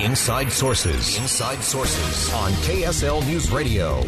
Inside Sources. Inside Sources on KSL News Radio.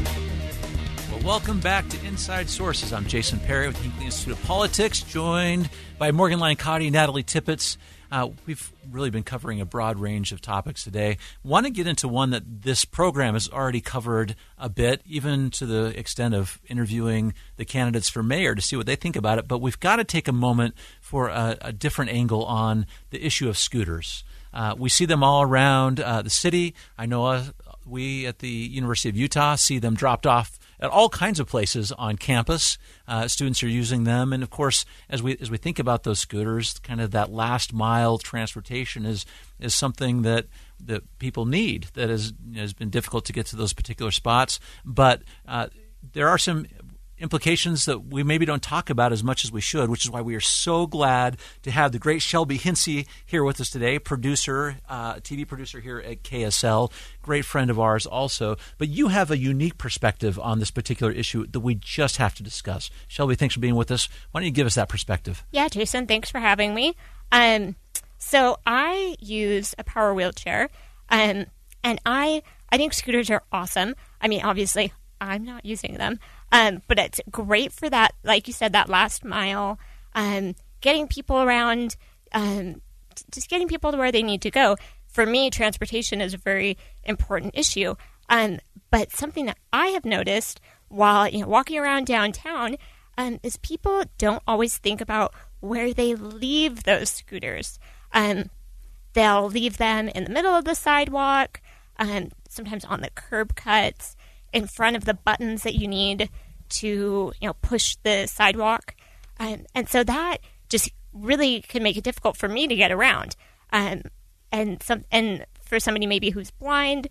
Well, welcome back to Inside Sources. I'm Jason Perry with the Hinckley Institute of Politics, joined by Morgan Lyon Cotti and Natalie Tippett. Uh, we've really been covering a broad range of topics today. Want to get into one that this program has already covered a bit, even to the extent of interviewing the candidates for mayor to see what they think about it. But we've got to take a moment for a, a different angle on the issue of scooters. Uh, we see them all around uh, the city. I know uh, we at the University of Utah see them dropped off at all kinds of places on campus. Uh, students are using them, and of course, as we as we think about those scooters, kind of that last mile transportation is is something that that people need. That has has been difficult to get to those particular spots, but uh, there are some implications that we maybe don't talk about as much as we should, which is why we are so glad to have the great Shelby Hinsey here with us today, producer, uh, TV producer here at KSL, great friend of ours also. But you have a unique perspective on this particular issue that we just have to discuss. Shelby, thanks for being with us. Why don't you give us that perspective? Yeah, Jason, thanks for having me. Um, so I use a power wheelchair, um, and I I think scooters are awesome. I mean, obviously, I'm not using them. Um, but it's great for that, like you said, that last mile, um, getting people around, um, just getting people to where they need to go. For me, transportation is a very important issue. Um, but something that I have noticed while you know walking around downtown um, is people don't always think about where they leave those scooters. Um, they'll leave them in the middle of the sidewalk, sometimes on the curb cuts, in front of the buttons that you need to you know push the sidewalk, um, and so that just really can make it difficult for me to get around. Um, and some and for somebody maybe who's blind,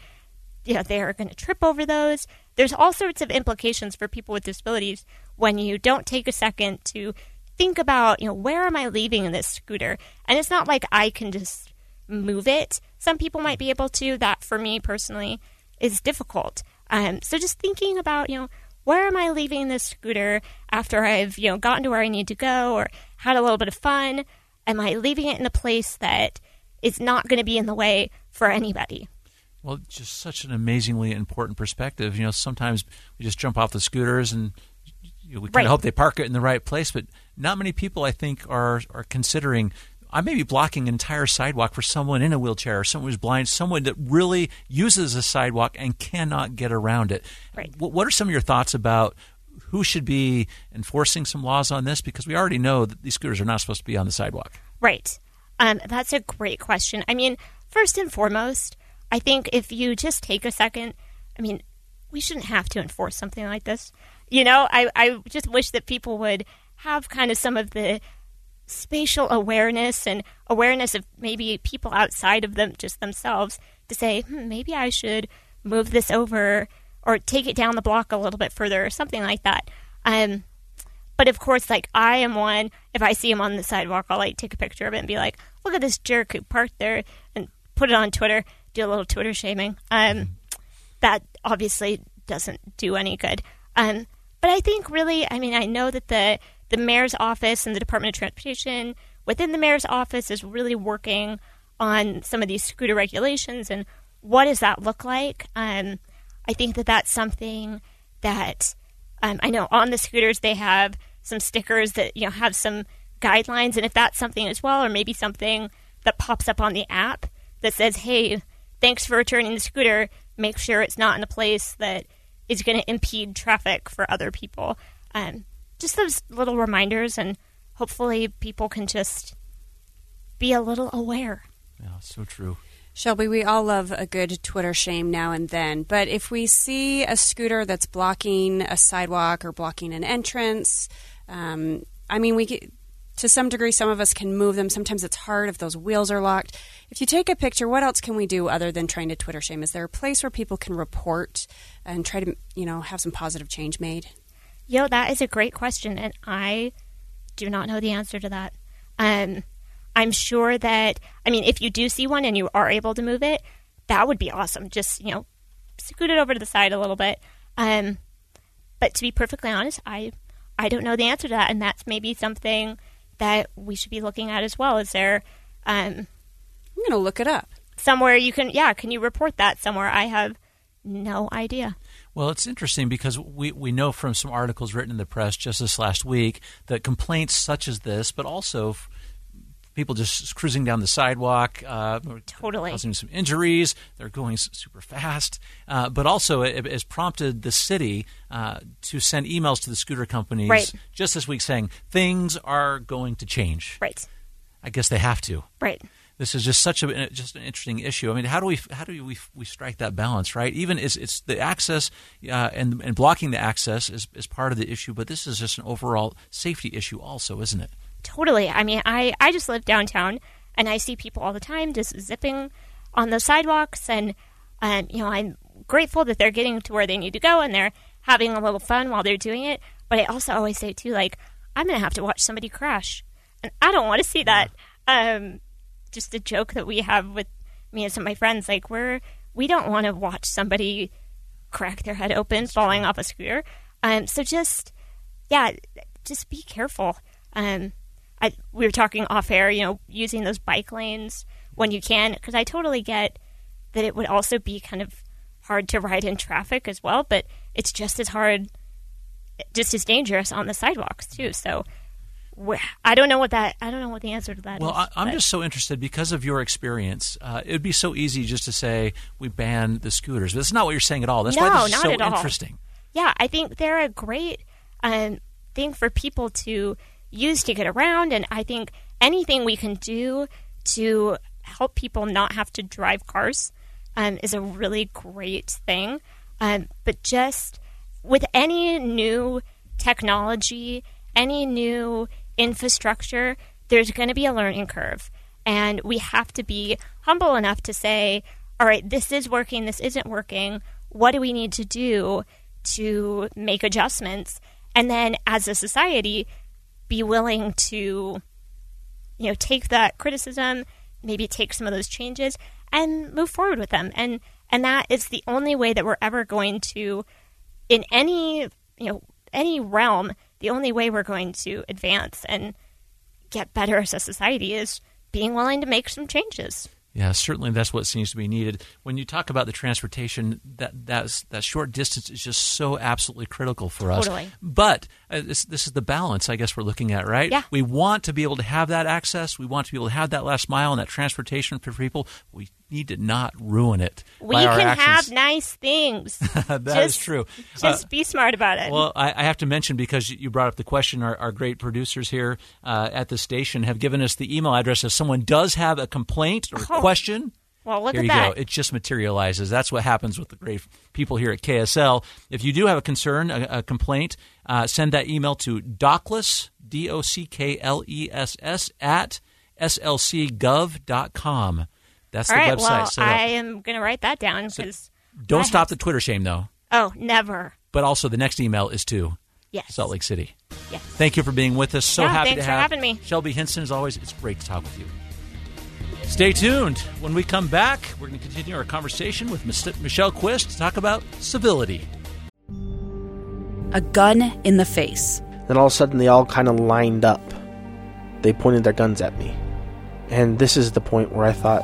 you know, they're going to trip over those. There's all sorts of implications for people with disabilities when you don't take a second to think about, you know, where am I leaving this scooter? And it's not like I can just move it. Some people might be able to. That for me personally is difficult. Um, so just thinking about, you know, where am I leaving this scooter after I've, you know, gotten to where I need to go or had a little bit of fun? Am I leaving it in a place that is not going to be in the way for anybody? Well, just such an amazingly important perspective. You know, sometimes we just jump off the scooters and you know, we kind Right. of hope they park it in the right place, but not many people, I think, are are considering. I may be blocking an entire sidewalk for someone in a wheelchair or someone who's blind, someone that really uses a sidewalk and cannot get around it. Right. What, what are some of your thoughts about who should be enforcing some laws on this? Because we already know that these scooters are not supposed to be on the sidewalk. Right. Um, that's a great question. I mean, first and foremost, I think if you just take a second, I mean, we shouldn't have to enforce something like this. You know, I, I just wish that people would have kind of some of the spatial awareness and awareness of maybe people outside of them, just themselves, to say, hmm, maybe I should move this over or take it down the block a little bit further or something like that. Um, but of course, like I am one. If I see him on the sidewalk, I'll like take a picture of it and be like, "Look at this jerk who parked there," and put it on Twitter. Do a little Twitter shaming. Um, that obviously doesn't do any good. Um, but I think really, I mean, I know that the the mayor's office and the Department of Transportation within the mayor's office is really working on some of these scooter regulations and what does that look like. Um, I think that that's something that um, I know on the scooters they have some stickers that you know have some guidelines, and if that's something as well, or maybe something that pops up on the app that says, "Hey, thanks for returning the scooter. Make sure it's not in a place that is going to impede traffic for other people. Um, just those little reminders, and hopefully people can just be a little aware. Yeah, so true. Shelby, we all love a good Twitter shame now and then, but if we see a scooter that's blocking a sidewalk or blocking an entrance, um, I mean, we get, to some degree, some of us can move them. Sometimes it's hard if those wheels are locked. If you take a picture, what else can we do other than trying to Twitter shame? Is there a place where people can report and try to, you know, have some positive change made? Yo, that is a great question, and I do not know the answer to that. Um, I'm sure that, I mean, if you do see one and you are able to move it, that would be awesome. Just, you know, scoot it over to the side a little bit. Um, but to be perfectly honest, I, I don't know the answer to that. And that's maybe something that we should be looking at as well. Is there, um, I'm going to look it up. Somewhere you can, yeah, can you report that somewhere? I have no idea. Well, it's interesting because we, we know from some articles written in the press just this last week that complaints such as this, but also people just cruising down the sidewalk, uh, totally causing some injuries. They're going super fast, uh, but also it, has prompted the city uh, to send emails to the scooter companies right. just this week saying things are going to change. Right. I guess they have to. Right. This is just such a just an interesting issue. I mean, how do we how do we we strike that balance, right? Even it's, it's the access uh, and and blocking the access is, is part of the issue, but this is just an overall safety issue, also, isn't it? Totally. I mean, I, I just live downtown and I see people all the time just zipping on the sidewalks. And, um, you know, I'm grateful that they're getting to where they need to go and they're having a little fun while they're doing it. But I also always say, too, like, I'm going to have to watch somebody crash. And I don't want to see that. Um, just a joke that we have with me and some of my friends. Like, we're, we don't want to watch somebody crack their head open falling off a scooter. Um, so just, yeah, just be careful. Um, I, we were talking off air, you know, using those bike lanes when you can, because I totally get that it would also be kind of hard to ride in traffic as well, but it's just as hard, just as dangerous on the sidewalks too. So I don't know what that. I don't know what the answer to that well, is, I, am just so interested because of your experience. Uh, it would be so easy just to say we ban the scooters, but that's not what you're saying at all. That's no, why this is so at all. interesting. Yeah, I think they're a great um, thing for people to use to get around. And I think anything we can do to help people not have to drive cars um, is a really great thing. Um, but just with any new technology, any new infrastructure, there's going to be a learning curve. And we have to be humble enough to say, all right, this is working, this isn't working. What do we need to do to make adjustments? And then as a society, be willing to, you know, take that criticism, maybe take some of those changes, and move forward with them. And and that is the only way that we're ever going to, in any you know any realm, the only way we're going to advance and get better as a society is being willing to make some changes. Yeah, certainly that's what seems to be needed. When you talk about the transportation, that that's, that short distance is just so absolutely critical for us. Totally. But uh, this, this is the balance, I guess, we're looking at, right? Yeah. We want to be able to have that access. We want to be able to have that last mile and that transportation for people. We need to not ruin it. We can have nice things. that just, is true. Just uh, be smart about it. Well, I, I, have to mention because you brought up the question. Our, our great producers here uh, at the station have given us the email address. If someone does have a complaint or oh. question, well, look here at you that. go. It just materializes. That's what happens with the great people here at KSL. If you do have a concern, a, a complaint, uh, send that email to dockless, D O C K L E S S, at slcgov.com. That's All the right, website. Well, I am going to write that down because. So don't stop the Twitter shame, though. Oh, never. But also, the next email is to yes. Salt Lake City. Yes. Thank you for being with us. So yeah, happy thanks to have for having me. Shelby Hinson. As always, it's great to talk with you. Stay tuned. When we come back, we're going to continue our conversation with Michelle Quist to talk about civility. A gun in the face. Then all of a sudden, they all kind of lined up. They pointed their guns at me. And this is the point where I thought,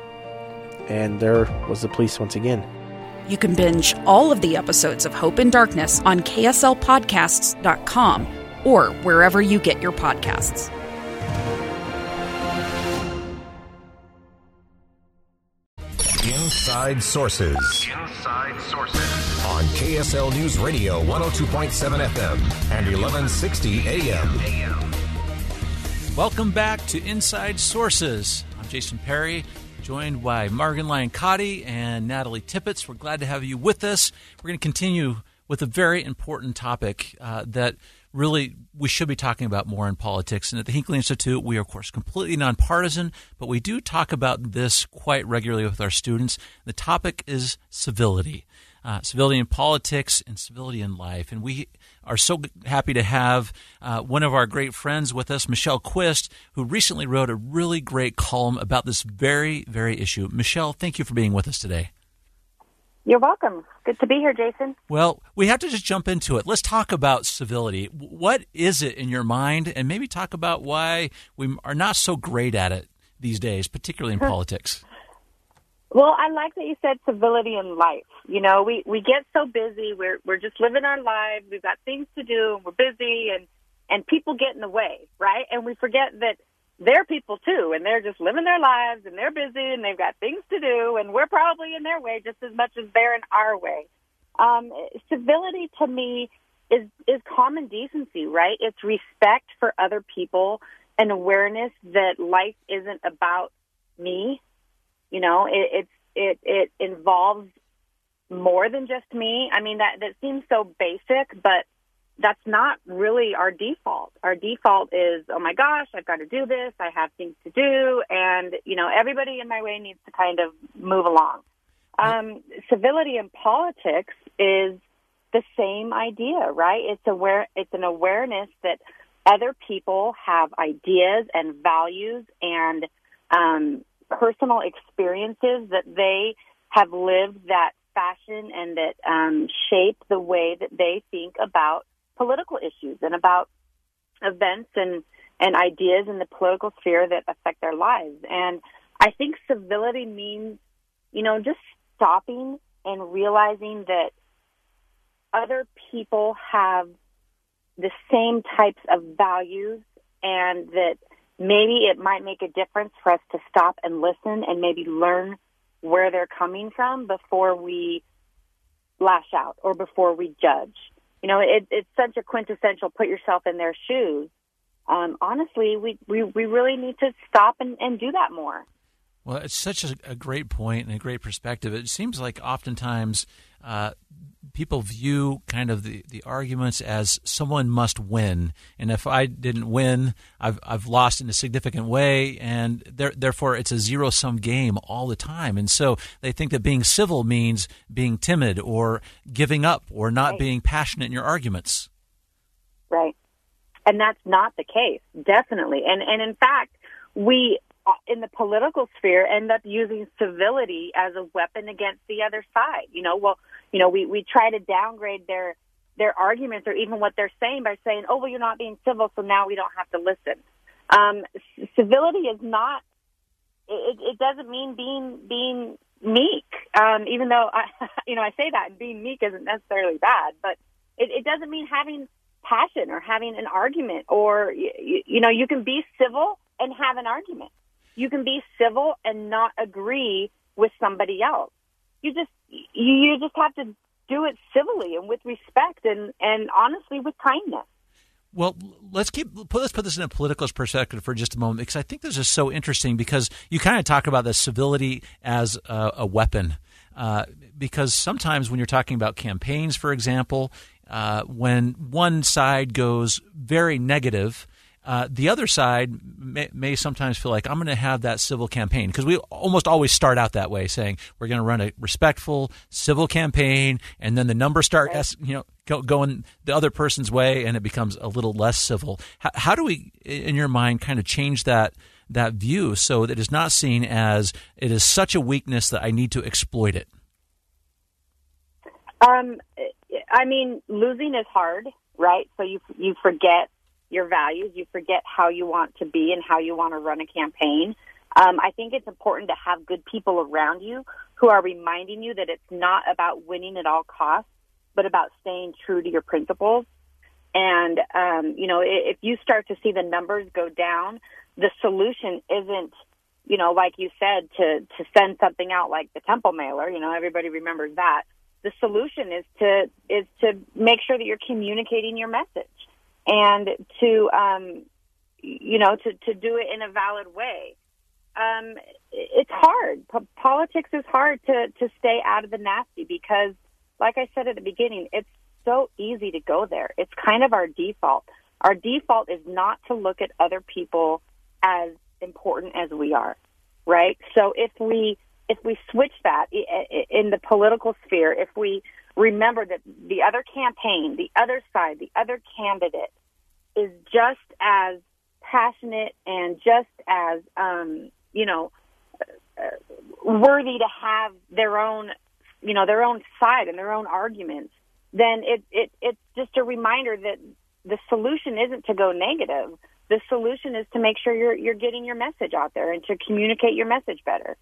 And there was the police once again. You can binge all of the episodes of Hope and Darkness on KSLPodcasts.com or wherever you get your podcasts. Inside Sources. Inside Sources. On KSL News Radio 102.7 FM and 1160 AM. Welcome back to Inside Sources. I'm Jason Perry, joined by Morgan Lyon Cotti and Natalie Tippett. We're glad to have you with us. We're going to continue with a very important topic uh, that really we should be talking about more in politics. And at the Hinckley Institute, we are, of course, completely nonpartisan, but we do talk about this quite regularly with our students. The topic is civility. Uh, civility in politics and civility in life. And we are so happy to have uh, one of our great friends with us, Michelle Quist, who recently wrote a really great column about this very, very issue. Michelle, thank you for being with us today. You're welcome. Good to be here, Jason. Well, we have to just jump into it. Let's talk about civility. What is it in your mind? And maybe talk about why we are not so great at it these days, particularly in politics. Well, I like that you said civility in life. You know, we, we get so busy. We're, we're just living our lives. We've got things to do and we're busy and, and people get in the way, right? And we forget that they're people too, and they're just living their lives, and they're busy, and they've got things to do, and we're probably in their way just as much as they're in our way. Um, civility to me is is common decency, right? It's respect for other people, and awareness that life isn't about me. You know, it, it's it it involves more than just me. I mean, that that seems so basic, but that's not really our default. Our default is, oh my gosh, I've got to do this. I have things to do. And, you know, everybody in my way needs to kind of move along. Um, civility in politics is the same idea, right? It's aware, it's an awareness that other people have ideas and values and, um, personal experiences that they have lived that fashion and that um, shape the way that they think about political issues and about events and and ideas in the political sphere that affect their lives. And I think civility means, you know, just stopping and realizing that other people have the same types of values and that maybe it might make a difference for us to stop and listen and maybe learn where they're coming from before we lash out or before we judge you know, it, it's such a quintessential put yourself in their shoes. Um, honestly, we, we, we really need to stop and, and do that more. Well, it's such a, a, great point and a great perspective. It seems like oftentimes uh, people view kind of the, the arguments as someone must win, and if I didn't win, I've I've lost in a significant way, and there, therefore it's a zero sum game all the time. And so they think that being civil means being timid or giving up or not right. being passionate in your arguments. Right, and that's not the case, definitely. And and in fact, we uh, in the political sphere end up using civility as a weapon against the other side. You know, well, you know, we, we try to downgrade their their arguments or even what they're saying by saying, "Oh, well, you're not being civil, so now we don't have to listen." Um, civility is not. It, it doesn't mean being being meek. Um, even though I, you know, I say that being meek isn't necessarily bad, but it, it doesn't mean having passion or having an argument. Or you know, you can be civil and have an argument you can be civil and not agree with somebody else. You just you just have to do it civilly and with respect and and honestly with kindness. Well, let's keep let's put this in a political perspective for just a moment because I think this is so interesting because you kind of talk about the civility as a, a weapon. Uh, because sometimes when you're talking about campaigns, for example, uh, when one side goes very negative, uh, the other side may, may, sometimes feel like I'm going to have that civil campaign because we almost always start out that way, saying we're going to run a respectful civil campaign, and then the numbers start, you know, go, going the other person's way, and it becomes a little less civil. How, how do we, in your mind, kind of change that that view so that it is not seen as it is such a weakness that I need to exploit it? Um, I mean, losing is hard, right? So you you forget your values, you forget how you want to be and how you want to run a campaign. Um, I think it's important to have good people around you who are reminding you that it's not about winning at all costs, but about staying true to your principles. And um, you know, if you start to see the numbers go down, the solution isn't, you know, like you said, to to send something out like the temple mailer. You know, everybody remembers that the solution is to is to make sure that you're communicating your message and to um, you know to to do it in a valid way. Um, it's hard. P- politics is hard to to stay out of the nasty because, like I said at the beginning, it's so easy to go there. It's kind of our default. Our default is not to look at other people as important as we are, right? So if we if we switch that in the political sphere, if we remember that the other campaign, the other side, the other candidate is just as passionate and just as, um, you know, uh, worthy to have their own, you know, their own side and their own arguments, then it, it, it's just a reminder that the solution isn't to go negative. The solution is to make sure you're, you're getting your message out there and to communicate your message better.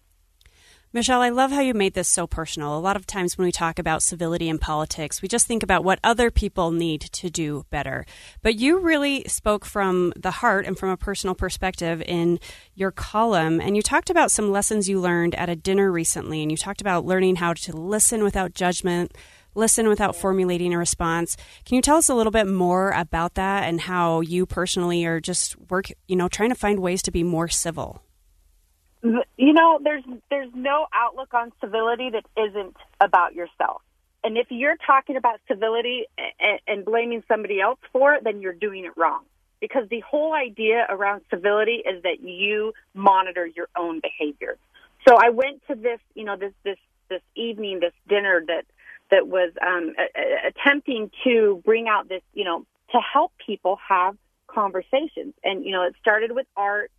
Michelle, I love how you made this so personal. A lot of times when we talk about civility in politics, we just think about what other people need to do better. But you really spoke from the heart and from a personal perspective in your column. And you talked about some lessons you learned at a dinner recently. And you talked about learning how to listen without judgment, listen without formulating a response. Can you tell us a little bit more about that and how you personally are just work, you know, trying to find ways to be more civil? You know, there's there's no outlook on civility that isn't about yourself. And if you're talking about civility and, and blaming somebody else for it, then you're doing it wrong. Because the whole idea around civility is that you monitor your own behavior. So I went to this, you know, this this this evening, this dinner that that was um, a, a, attempting to bring out this, you know, to help people have conversations. And you know, it started with art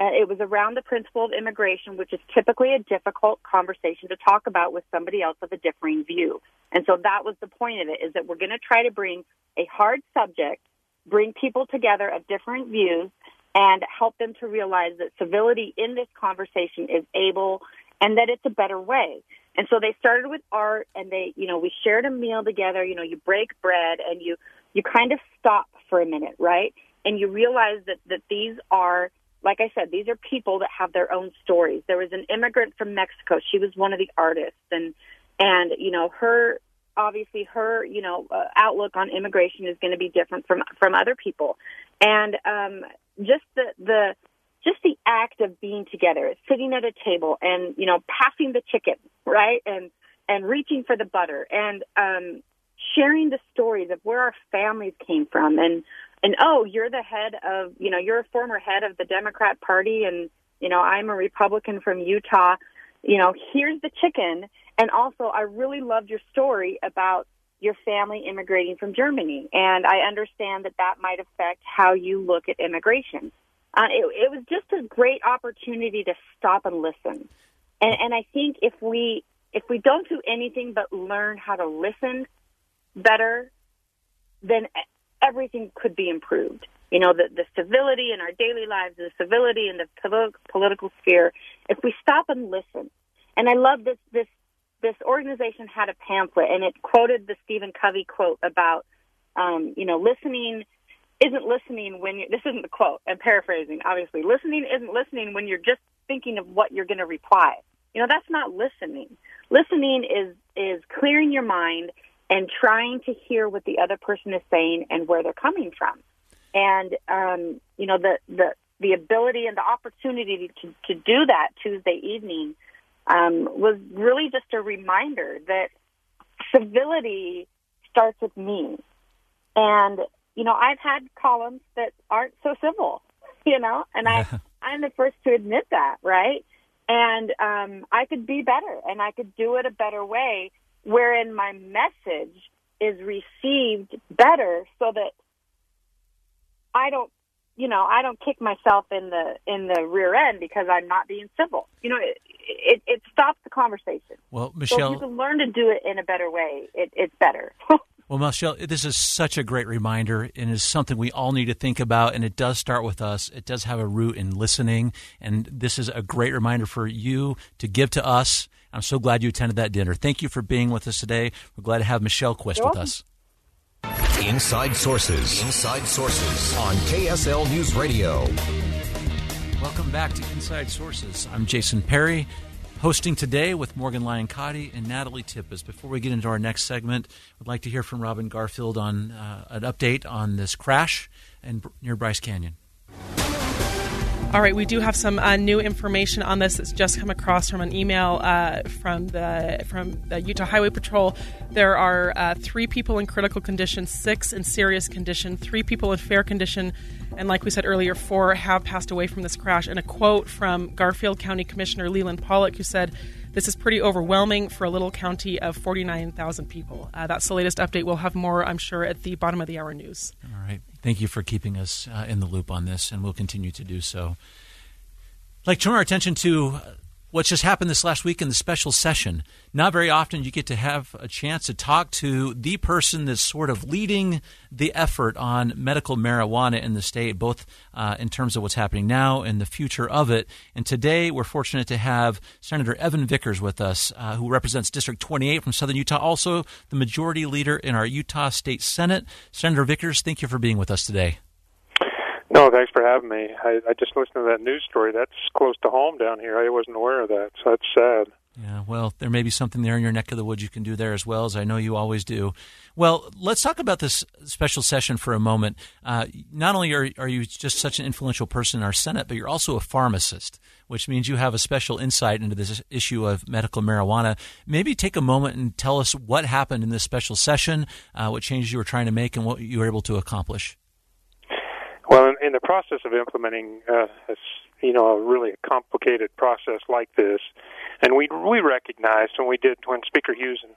uh, it was around the principle of immigration, which is typically a difficult conversation to talk about with somebody else with a differing view. And so that was the point of it, is that we're going to try to bring a hard subject, bring people together of different views, and help them to realize that civility in this conversation is able and that it's a better way. And so they started with art and they, you know, we shared a meal together, you know, you break bread and you, you kind of stop for a minute, right? And you realize that, that these are like I said, these are people that have their own stories. There was an immigrant from Mexico. She was one of the artists, and and you know her obviously her you know uh, outlook on immigration is going to be different from from other people, and um, just the the just the act of being together, sitting at a table, and you know passing the chicken, right, and and reaching for the butter, and um, sharing the stories of where our families came from, and and oh, you're the head of, you know, you're a former head of the Democrat Party, and you know, I'm a Republican from Utah. You know, here's the chicken. And also, I really loved your story about your family immigrating from Germany, and I understand that that might affect how you look at immigration. Uh, it, it was just a great opportunity to stop and listen. And, and I think if we if we don't do anything but learn how to listen better, then everything could be improved. You know, the, the civility in our daily lives, the civility in the political sphere. If we stop and listen, and I love this this this organization had a pamphlet and it quoted the Stephen Covey quote about, um, you know, listening isn't listening when you this isn't the quote. I'm paraphrasing, obviously. Listening isn't listening when you're just thinking of what you're going to reply. You know, that's not listening. Listening is is clearing your mind and trying to hear what the other person is saying and where they're coming from. And um, you know the the the ability and the opportunity to to do that Tuesday evening um, was really just a reminder that civility starts with me. And you know I've had columns that aren't so civil, you know, and I I'm the first to admit that, right? And um, I could be better, and I could do it a better way wherein my message is received better so that I don't, you know, I don't kick myself in the in the rear end because I'm not being civil. You know, it it, it stops the conversation. Well, So if Michelle, you can learn to do it in a better way, it, it's better. Well, Michelle, this is such a great reminder and is something we all need to think about. And it does start with us. It does have a root in listening. And this is a great reminder for you to give to us. I'm so glad you attended that dinner. Thank you for being with us today. We're glad to have Michelle Quist You're with welcome. us. Inside Sources. Inside Sources on KSL News Radio. Welcome back to Inside Sources. I'm Jason Perry, hosting today with Morgan Lyon Cotti and Natalie Tippett. Before we get into our next segment, I'd like to hear from Robin Garfield on uh, an update on this crash in, near Bryce Canyon. All right, we do have some uh, new information on this that's just come across from an email uh, from the from the Utah Highway Patrol. There are uh, three people in critical condition, six in serious condition, three people in fair condition, and like we said earlier, four have passed away from this crash. And a quote from Garfield County Commissioner Leland Pollock, who said. This is pretty overwhelming for a little county of 49,000 people. Uh, that's the latest update. We'll have more, I'm sure, at the bottom of the hour news. All right. Thank you for keeping us uh, in the loop on this, and we'll continue to do so. I'd like to turn our attention to what's just happened this last week in the special session. Not very often you get to have a chance to talk to the person that's sort of leading the effort on medical marijuana in the state, both uh, in terms of what's happening now and the future of it. And today we're fortunate to have Senator Evan Vickers with us, uh, who represents District 28 from Southern Utah, also the majority leader in our Utah State Senate. Senator Vickers, thank you for being with us today. No, thanks for having me. I, I just listened to that news story. That's close to home down here. I wasn't aware of that, so that's sad. Yeah, well, there may be something there in your neck of the woods you can do there as well, as I know you always do. Well, let's talk about this special session for a moment. Uh, not only are, are you just such an influential person in our Senate, but you're also a pharmacist, which means you have a special insight into this issue of medical marijuana. Maybe take a moment and tell us what happened in this special session, uh, what changes you were trying to make, and what you were able to accomplish. Well, in, in the process of implementing, uh, a you know, a really complicated process like this, and we we recognized when we did when Speaker Hughes and,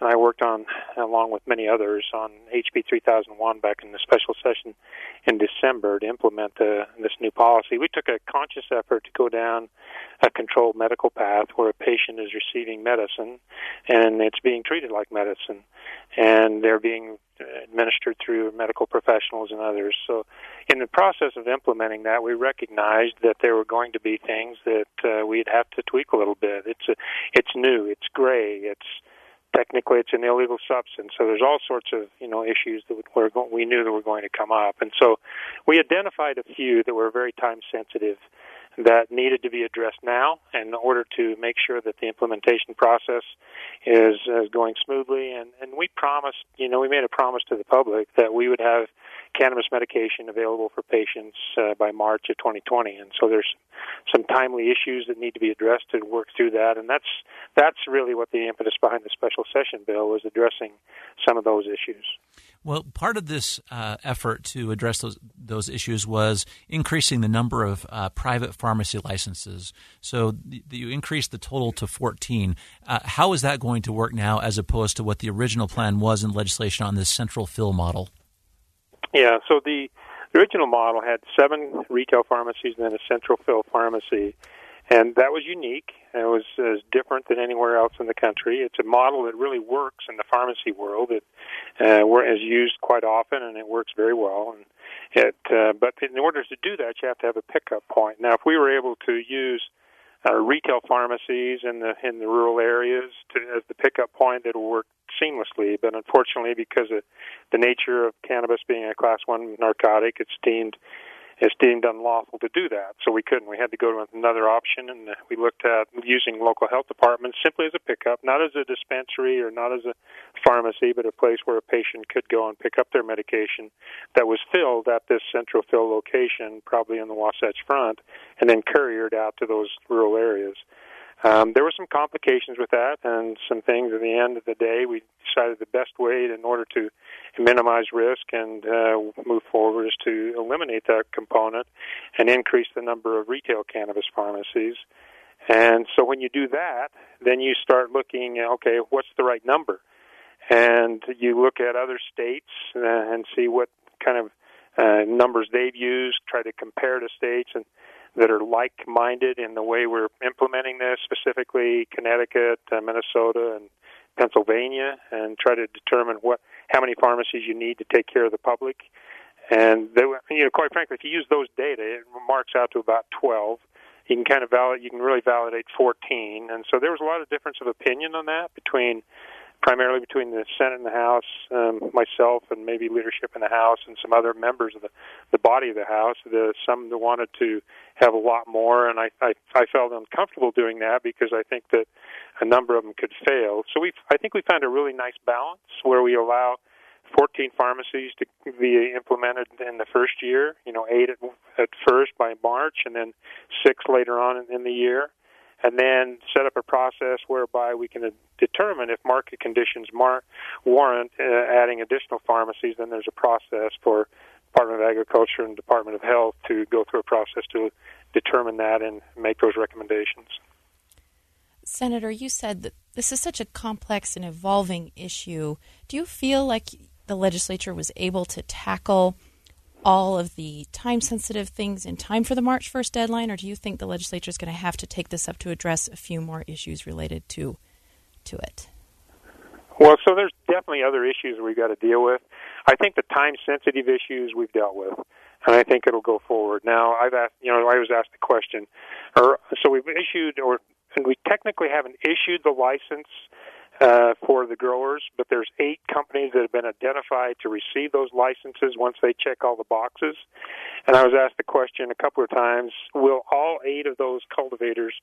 and I worked on, along with many others, on HB 3001 back in the special session in December to implement the, this new policy. We took a conscious effort to go down a controlled medical path where a patient is receiving medicine and it's being treated like medicine, and they're being uh, administered through medical professionals and others. So, in the process of implementing that, we recognized that there were going to be things that uh, we'd have to tweak a little bit. It's a, it's new, it's gray, it's technically it's an illegal substance. So there's all sorts of you know issues that were go- we knew that were going to come up, and so we identified a few that were very time sensitive that needed to be addressed now in order to make sure that the implementation process is, is going smoothly. And, and we promised, you know, we made a promise to the public that we would have cannabis medication available for patients uh, by March of 2020. And so there's some timely issues that need to be addressed to work through that. And that's that's really what the impetus behind the special session bill was addressing some of those issues. Well, part of this uh, effort to address those those issues was increasing the number of uh, private pharmacy licenses. So th- you increased the total to 14. Uh, how is that going to work now, as opposed to what the original plan was in legislation on this central fill model? Yeah, so the, the original model had seven retail pharmacies and then a central fill pharmacy, and that was unique. It was, was different than anywhere else in the country. It's a model that really works in the pharmacy world. It uh, is used quite often, and it works very well. And it, uh, but in order to do that, you have to have a pickup point. Now, if we were able to use uh, Uh, retail pharmacies in the in the rural areas to, as the pickup point, it'll work seamlessly. But unfortunately, because of the nature of cannabis being a class one narcotic, it's deemed it's deemed unlawful to do that. So we couldn't. We had to go to another option, and we looked at using local health departments simply as a pickup, not as a dispensary or not as a pharmacy, but a place where a patient could go and pick up their medication that was filled at this central fill location, probably in the Wasatch Front, and then couriered out to those rural areas. Um, there were some complications with that and some things at the end of the day. We decided the best way in order to minimize risk and uh, move forward is to eliminate that component and increase the number of retail cannabis pharmacies. And so when you do that, then you start looking at, okay, what's the right number? And you look at other states uh, and see what kind of uh, numbers they've used, try to compare to states and that are like-minded in the way we're implementing this, specifically Connecticut, uh, Minnesota, and Pennsylvania, and try to determine what how many pharmacies you need to take care of the public. And they, you know, quite frankly, if you use those data, it marks out to about 12. You can kind of validate, you can really validate 14. And so there was a lot of difference of opinion on that between primarily between the Senate and the House, um, myself, and maybe leadership in the House, and some other members of the the body of the House. The some that wanted to have a lot more, and I I, I felt uncomfortable doing that because I think that a number of them could fail. So we I think we found a really nice balance where we allow 14 pharmacies to be implemented in the first year. You know, eight at, at first by March, and then six later on in, in the year and then set up a process whereby we can determine if market conditions mar- warrant uh, adding additional pharmacies. Then there's a process for Department of Agriculture and Department of Health to go through a process to determine that and make those recommendations. Senator, you said that this is such a complex and evolving issue. Do you feel like the legislature was able to tackle all of the time sensitive things in time for the March 1st deadline, or do you think the legislature is going to have to take this up to address a few more issues related to to it? Well, so there's definitely other issues we've got to deal with. I think the time sensitive issues we've dealt with, and I think it'll go forward. Now, I've asked, you know, I was asked the question, or so we've issued, or and we technically haven't issued the license uh, for the growers, but there's eight companies that have been identified to receive those licenses once they check all the boxes. And I was asked the question a couple of times: Will all eight of those cultivators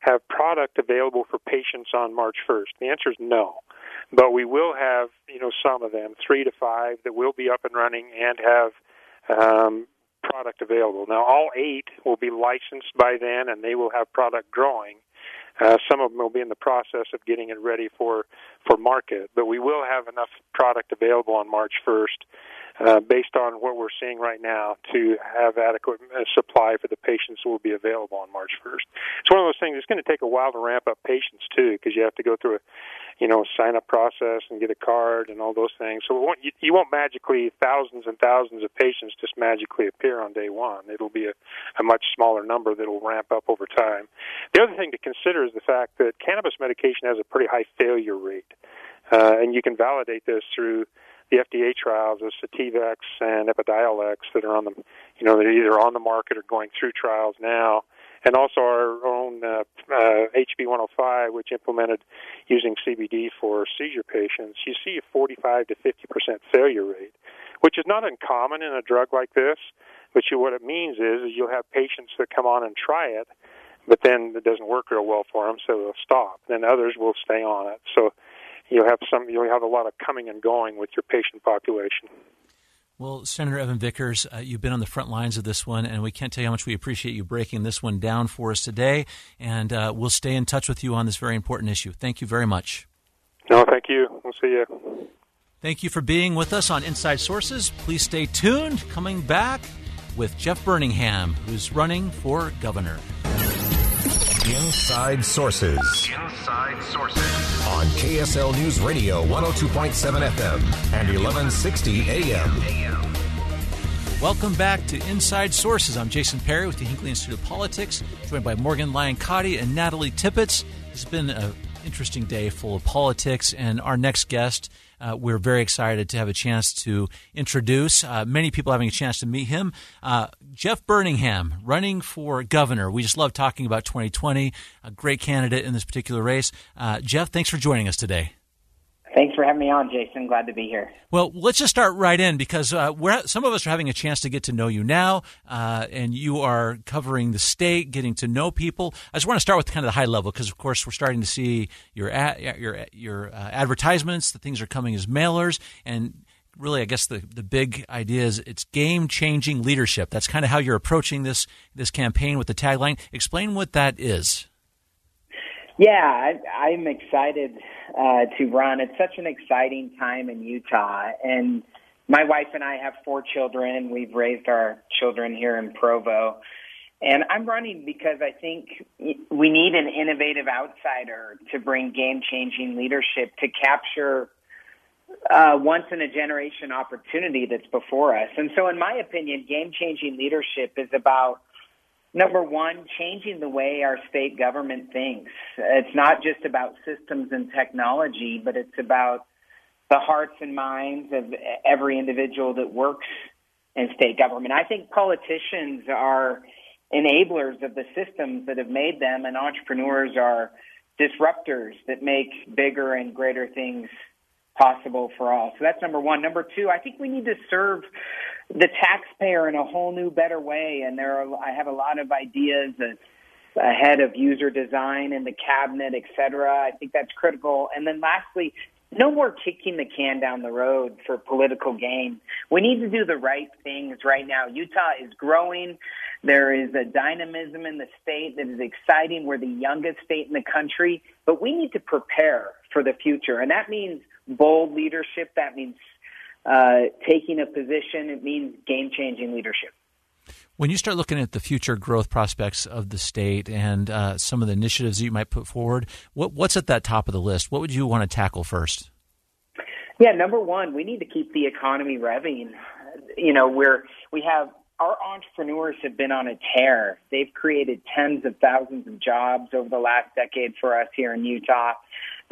have product available for patients on March 1st? The answer is no. But we will have, you know, some of them, three to five, that will be up and running and have um, product available. Now, all eight will be licensed by then, and they will have product growing. Uh, some of them will be in the process of getting it ready for for market, but we will have enough product available on March 1st, uh, based on what we're seeing right now, to have adequate uh, supply for the patients who will be available on March 1st. It's one of those things. It's going to take a while to ramp up patients too, because you have to go through a you know, sign up process and get a card and all those things. So won't, you, you won't magically thousands and thousands of patients just magically appear on day one. It'll be a, a much smaller number that'll ramp up over time. The other thing to consider is the fact that cannabis medication has a pretty high failure rate, uh, and you can validate this through the FDA trials of Sativex and Epidiolex that are on the, you know, they're either on the market or going through trials now and also our own uh, uh, HB 105, which implemented using CBD for seizure patients, you see a 45 to 50 percent failure rate, which is not uncommon in a drug like this. But you, what it means is, is you'll have patients that come on and try it, but then it doesn't work real well for them, so they'll stop. Then others will stay on it. So you'll have some, you'll have a lot of coming and going with your patient population. Well, Senator Evan Vickers, uh, you've been on the front lines of this one, and we can't tell you how much we appreciate you breaking this one down for us today. And uh, we'll stay in touch with you on this very important issue. Thank you very much. No, thank you. We'll see you. Thank you for being with us on Inside Sources. Please stay tuned. Coming back with Jeff Burningham, who's running for governor. Inside Sources. Inside Sources. On KSL News Radio 102.7 FM and 1160 AM. Welcome back to Inside Sources. I'm Jason Perry with the Hinckley Institute of Politics, joined by Morgan Lyon Cotti and Natalie Tippett. It's been an interesting day full of politics, and our next guest uh, we're very excited to have a chance to introduce. Uh, many people having a chance to meet him. Uh, Jeff Burningham, running for governor. We just love talking about 2020. A great candidate in this particular race. Uh, Jeff, thanks for joining us today. Thanks for having me on, Jason. Glad to be here. Well, let's just start right in because uh, some of us are having a chance to get to know you now, uh, and you are covering the state, getting to know people. I just want to start with kind of the high level because, of course, we're starting to see your ad, your your uh, advertisements. The things are coming as mailers, and really, I guess the the big idea is it's game changing leadership. That's kind of how you're approaching this this campaign with the tagline. Explain what that is. Yeah, I, I'm excited uh, to run. It's such an exciting time in Utah, and my wife and I have four children. We've raised our children here in Provo, and I'm running because I think we need an innovative outsider to bring game-changing leadership to capture uh, once in a generation opportunity that's before us. And so, in my opinion, game changing leadership is about number one, changing the way our state government thinks. It's not just about systems and technology, but it's about the hearts and minds of every individual that works in state government. I think politicians are enablers of the systems that have made them, and entrepreneurs are disruptors that make bigger and greater things possible for all. So that's number one. Number two, I think we need to serve the taxpayer in a whole new, better way. And there are, I have a lot of ideas ahead of user design in the cabinet, et cetera. I think that's critical. And then lastly, no more kicking the can down the road for political gain. We need to do the right things right now. Utah is growing. There is a dynamism in the state that is exciting. We're the youngest state in the country, but we need to prepare for the future. And that means bold leadership. That means uh, taking a position. It means game changing leadership. When you start looking at the future growth prospects of the state and uh, some of the initiatives you might put forward, what, what's at that top of the list? What would you want to tackle first? Yeah, number one, we need to keep the economy revving. You know, we're we have our entrepreneurs have been on a tear. They've created tens of thousands of jobs over the last decade for us here in Utah.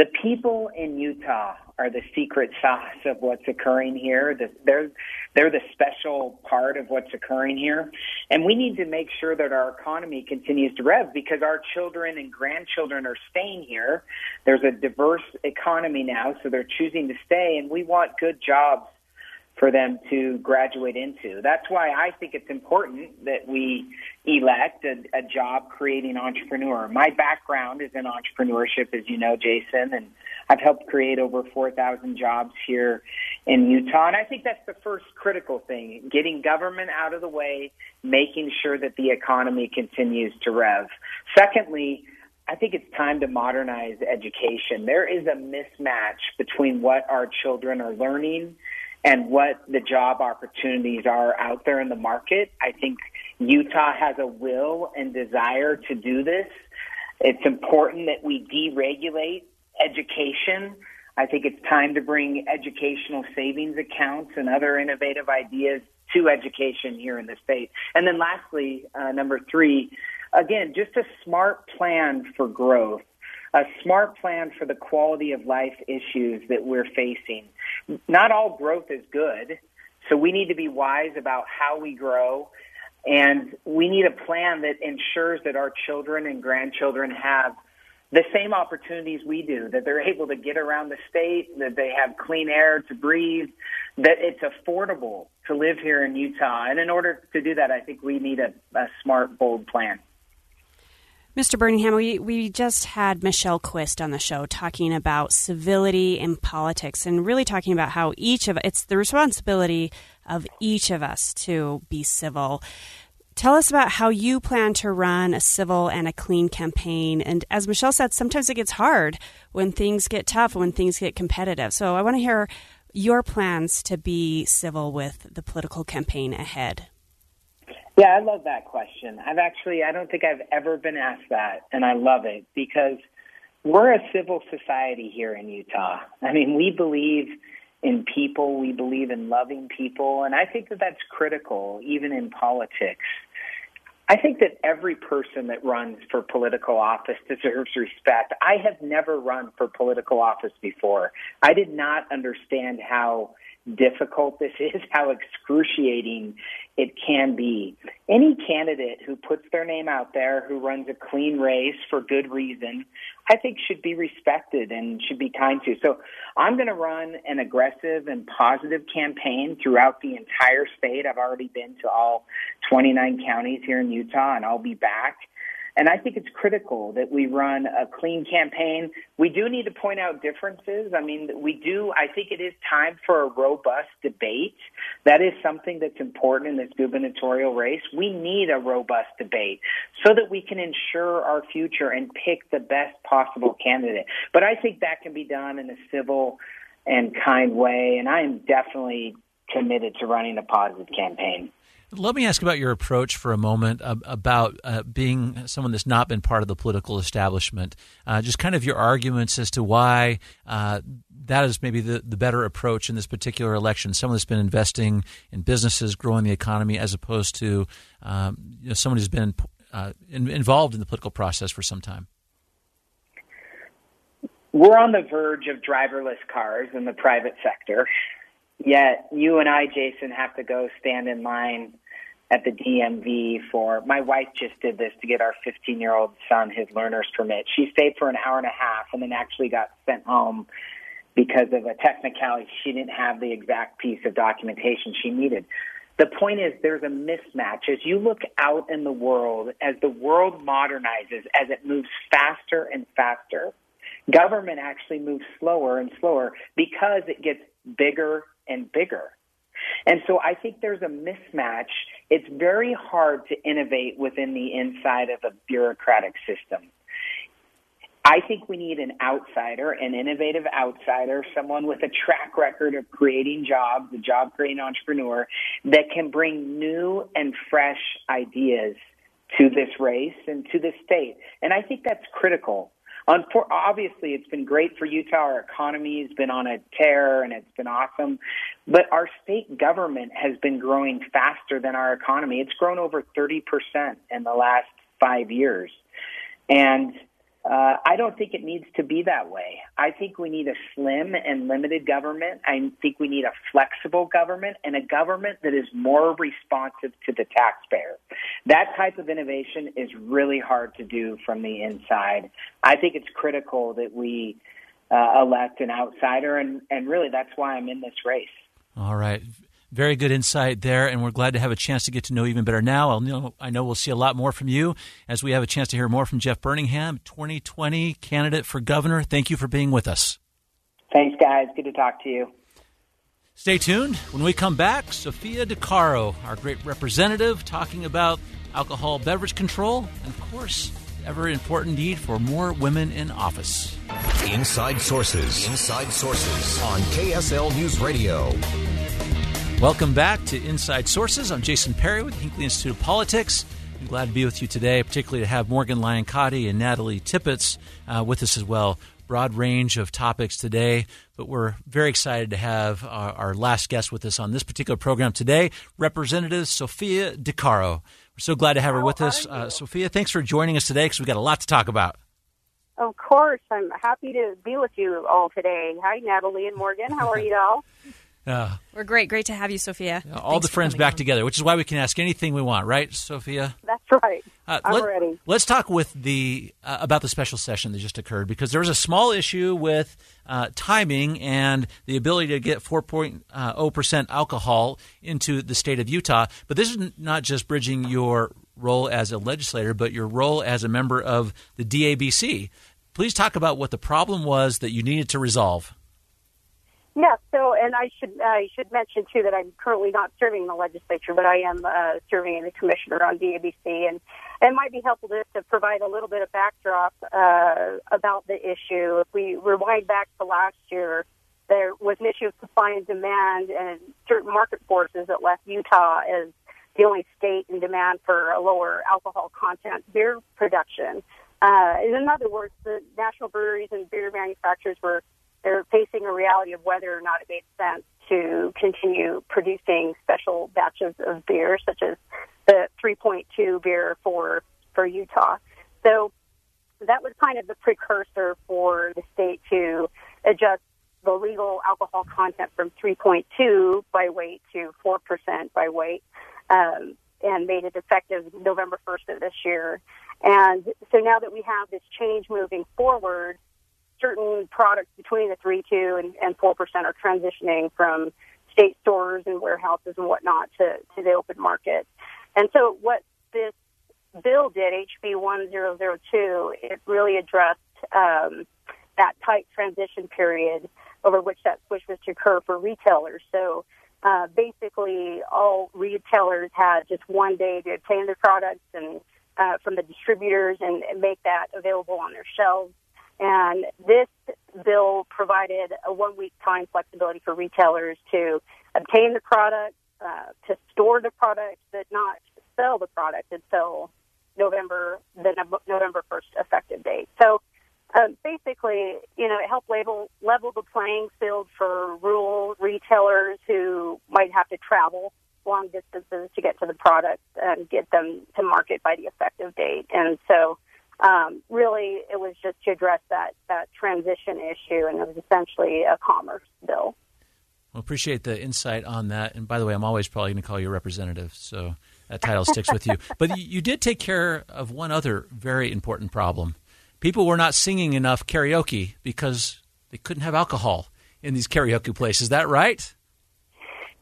The people in Utah are the secret sauce of what's occurring here. They're, they're the special part of what's occurring here. And we need to make sure that our economy continues to rev because our children and grandchildren are staying here. There's a diverse economy now, so they're choosing to stay, and we want good jobs for them to graduate into. That's why I think it's important that we elect a, a job creating entrepreneur. My background is in entrepreneurship, as you know, Jason, and I've helped create over 4,000 jobs here in Utah. And I think that's the first critical thing getting government out of the way, making sure that the economy continues to rev. Secondly, I think it's time to modernize education. There is a mismatch between what our children are learning and what the job opportunities are out there in the market. I think Utah has a will and desire to do this. It's important that we deregulate education. I think it's time to bring educational savings accounts and other innovative ideas to education here in the state. And then lastly, uh, number three, again, just a smart plan for growth a smart plan for the quality of life issues that we're facing. Not all growth is good, so we need to be wise about how we grow. And we need a plan that ensures that our children and grandchildren have the same opportunities we do, that they're able to get around the state, that they have clean air to breathe, that it's affordable to live here in Utah. And in order to do that, I think we need a, a smart, bold plan. Mr. Burningham, we, we just had Michelle Quist on the show talking about civility in politics and really talking about how each of it's the responsibility of each of us to be civil. Tell us about how you plan to run a civil and a clean campaign. And as Michelle said, sometimes it gets hard when things get tough, when things get competitive. So I want to hear your plans to be civil with the political campaign ahead. Yeah, I love that question. I've actually, I don't think I've ever been asked that, and I love it because we're a civil society here in Utah. I mean, we believe in people, we believe in loving people, and I think that that's critical even in politics. I think that every person that runs for political office deserves respect. I have never run for political office before. I did not understand how difficult this is, how excruciating it can be. Any candidate who puts their name out there, who runs a clean race for good reason, I think should be respected and should be kind to. So I'm going to run an aggressive and positive campaign throughout the entire state. I've already been to all 29 counties here in Utah and I'll be back. And I think it's critical that we run a clean campaign. We do need to point out differences. I mean, we do, I think it is time for a robust debate. That is something that's important in this gubernatorial race. We need a robust debate so that we can ensure our future and pick the best possible candidate. But I think that can be done in a civil and kind way. And I am definitely committed to running a positive campaign. Let me ask about your approach for a moment about uh, being someone that's not been part of the political establishment. Uh, just kind of your arguments as to why uh, that is maybe the, the better approach in this particular election. Someone that's been investing in businesses, growing the economy, as opposed to um, you know, someone who's been uh, in, involved in the political process for some time. We're on the verge of driverless cars in the private sector. Yet you and I, Jason, have to go stand in line at the DMV for my wife just did this to get our 15 year old son his learner's permit. She stayed for an hour and a half and then actually got sent home because of a technicality. She didn't have the exact piece of documentation she needed. The point is there's a mismatch. As you look out in the world, as the world modernizes, as it moves faster and faster, government actually moves slower and slower because it gets bigger and bigger. And so I think there's a mismatch. It's very hard to innovate within the inside of a bureaucratic system. I think we need an outsider, an innovative outsider, someone with a track record of creating jobs, a job creating entrepreneur that can bring new and fresh ideas to this race and to this state. And I think that's critical. Unfor- obviously, it's been great for Utah. Our economy has been on a tear and it's been awesome. But our state government has been growing faster than our economy. It's grown over 30% in the last five years. And uh, I don't think it needs to be that way. I think we need a slim and limited government. I think we need a flexible government and a government that is more responsive to the taxpayer. That type of innovation is really hard to do from the inside. I think it's critical that we uh, elect an outsider, and, and really that's why I'm in this race. All right. Very good insight there, and we're glad to have a chance to get to know you even better now. I'll know, I know we'll see a lot more from you as we have a chance to hear more from Jeff Burningham, 2020 candidate for governor. Thank you for being with us. Thanks, guys. Good to talk to you. Stay tuned. When we come back, Sophia DiCaro, our great representative, talking about alcohol beverage control and, of course, ever important need for more women in office. Inside Sources. Inside Sources on KSL News Radio. Welcome back to Inside Sources. I'm Jason Perry with Hinckley Institute of Politics. I'm glad to be with you today, particularly to have Morgan Lyon Cotti and Natalie Tippett uh, with us as well. Broad range of topics today, but we're very excited to have our, our last guest with us on this particular program today, Representative Sophia DiCaro. We're so glad to have her How with us. Uh, Sophia, thanks for joining us today because we've got a lot to talk about. Of course, I'm happy to be with you all today. Hi, Natalie and Morgan. How are you all? Uh, We're great. Great to have you, Sophia. all the friends back together, which is why we can ask anything we want, right, Sophia? That's right. Uh, I'm let, ready. Let's talk with the uh, about the special session that just occurred because there was a small issue with uh, timing and the ability to get 4.0 percent alcohol into the state of Utah. But this is not just bridging your role as a legislator, but your role as a member of the DABC. Please talk about what the problem was that you needed to resolve. Yeah. So, and I should I should mention too that I'm currently not serving in the legislature, but I am uh, serving as a commissioner on DABC, and it might be helpful just to provide a little bit of backdrop uh, about the issue. If we rewind back to last year, there was an issue of supply and demand, and certain market forces that left Utah as the only state in demand for a lower alcohol content beer production. Uh, in other words, the national breweries and beer manufacturers were they're facing a reality of whether or not it made sense to continue producing special batches of beer, such as the 3.2 beer for for Utah. So that was kind of the precursor for the state to adjust the legal alcohol content from 3.2 by weight to 4% by weight, um, and made it effective November 1st of this year. And so now that we have this change moving forward, certain products between the 3 2 and, and 4% are transitioning from state stores and warehouses and whatnot to, to the open market. And so what this bill did, HB 1002, it really addressed um, that tight transition period over which that switch was to occur for retailers. So uh, basically, all retailers had just one day to obtain their products and uh, from the distributors and, and make that available on their shelves. And this bill provided a one week time flexibility for retailers to obtain the product, uh, to store the product, but not sell the product until November, the November 1st effective date. So um, basically, you know, it helped level, level the playing field for rural retailers who might have to travel long distances to get to the product and get them to market by the effective date. And so, um, really, it was just to address that, that transition issue, and it was essentially a commerce bill. Well, appreciate the insight on that. And by the way, I'm always probably going to call you representative, so that title sticks with you. But you, you did take care of one other very important problem. People were not singing enough karaoke because they couldn't have alcohol in these karaoke places. Is that right?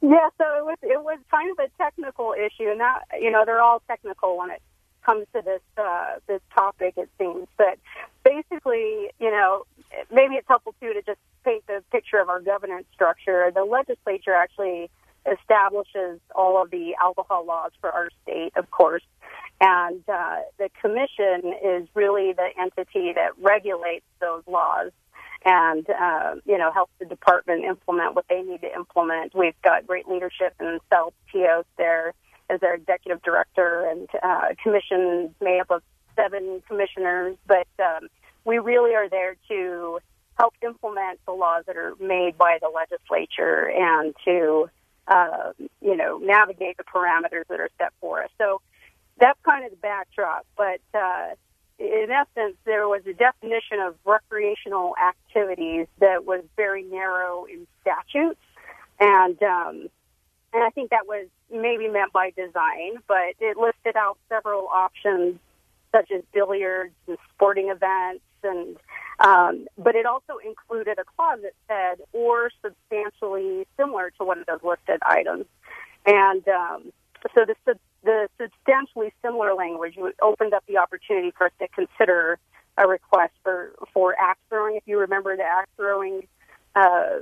Yeah, so it was it was kind of a technical issue, and that you know they're all technical when it comes to this uh, this topic. It seems, but basically, you know, maybe it's helpful too to just paint the picture of our governance structure. The legislature actually establishes all of the alcohol laws for our state, of course, and uh, the commission is really the entity that regulates those laws and uh, you know help the department implement what they need to implement. We've got great leadership and Sal Petilos there as our executive director, and uh, commission made up of seven commissioners. But um, we really are there to help implement the laws that are made by the legislature and to uh, you know navigate the parameters that are set for us. So that's kind of the backdrop, but. Uh, in essence, there was a definition of recreational activities that was very narrow in statute, and um, and I think that was maybe meant by design, but it listed out several options such as billiards and sporting events, and um, but it also included a clause that said or substantially similar to one of those listed items, and um, so the the substantially similar language opened up the opportunity for us to consider a request for, for axe throwing. If you remember the axe throwing uh,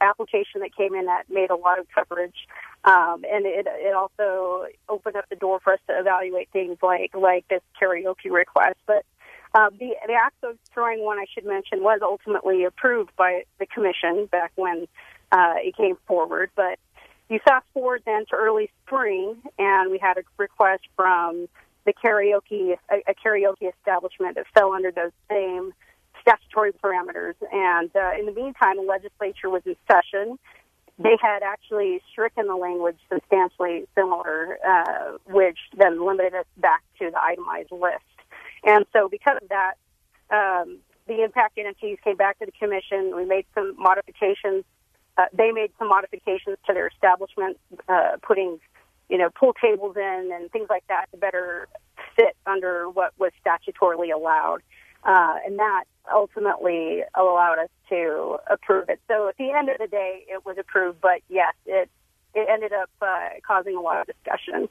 application that came in that made a lot of coverage, um, and it, it also opened up the door for us to evaluate things like like this karaoke request. But uh, the the axe throwing one I should mention was ultimately approved by the commission back when uh, it came forward, but you fast forward then to early spring, and we had a request from the karaoke, a, a karaoke establishment that fell under those same statutory parameters. And uh, in the meantime, the legislature was in session. They had actually stricken the language substantially similar, uh, which then limited us back to the itemized list. And so, because of that, um, the impact entities came back to the commission. We made some modifications uh, they made some modifications to their establishment, uh, putting, you know, pool tables in and things like that to better fit under what was statutorily allowed. Uh, and that ultimately allowed us to approve it. So at the end of the day, it was approved, but yes, it, it ended up uh, causing a lot of discussion.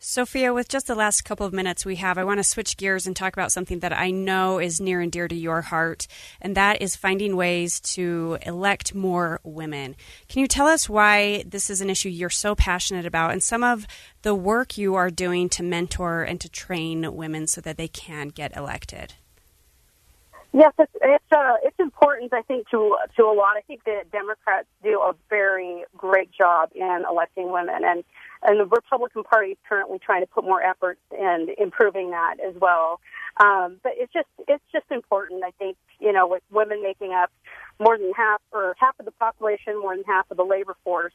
Sophia, with just the last couple of minutes we have, I want to switch gears and talk about something that I know is near and dear to your heart, and that is finding ways to elect more women. Can you tell us why this is an issue you're so passionate about and some of the work you are doing to mentor and to train women so that they can get elected? Yes, it's it's, uh, it's important. I think to to a lot. I think that Democrats do a very great job in electing women, and and the Republican Party is currently trying to put more effort in improving that as well. Um, but it's just it's just important. I think you know with women making up more than half or half of the population, more than half of the labor force,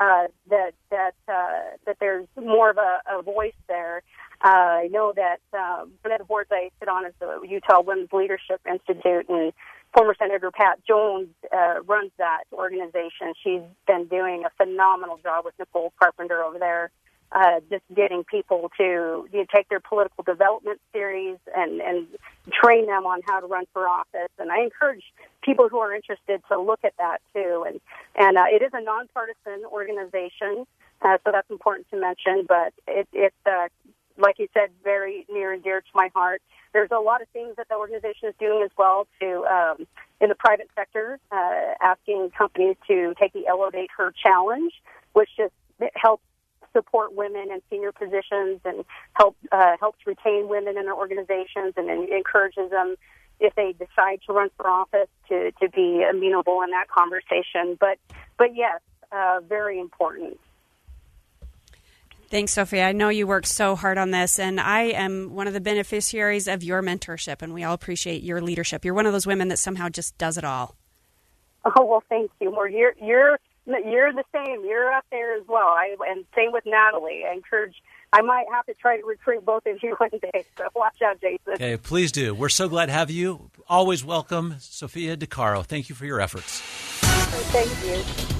uh, that that uh, that there's more of a, a voice there. Uh, I know that um, one of the boards I sit on is the Utah Women's Leadership Institute, and former Senator Pat Jones uh, runs that organization. She's been doing a phenomenal job with Nicole Carpenter over there, uh, just getting people to you know, take their political development series and, and train them on how to run for office. And I encourage people who are interested to look at that too. And and uh, it is a nonpartisan organization, uh, so that's important to mention. But it it uh, like you said, very near and dear to my heart. There's a lot of things that the organization is doing as well to um, in the private sector, uh, asking companies to take the Elevate Her challenge, which just helps support women in senior positions and help uh, helps retain women in their organizations and encourages them if they decide to run for office to to be amenable in that conversation. But but yes, uh, very important. Thanks, Sophia. I know you worked so hard on this, and I am one of the beneficiaries of your mentorship, and we all appreciate your leadership. You're one of those women that somehow just does it all. Oh well, thank you. Well, you're you're you're the same. You're up there as well. I and same with Natalie. I encourage. I might have to try to recruit both of you one day. So watch out, Jason. Okay, please do. We're so glad to have you. Always welcome, Sophia DiCaro. Thank you for your efforts. Thank you.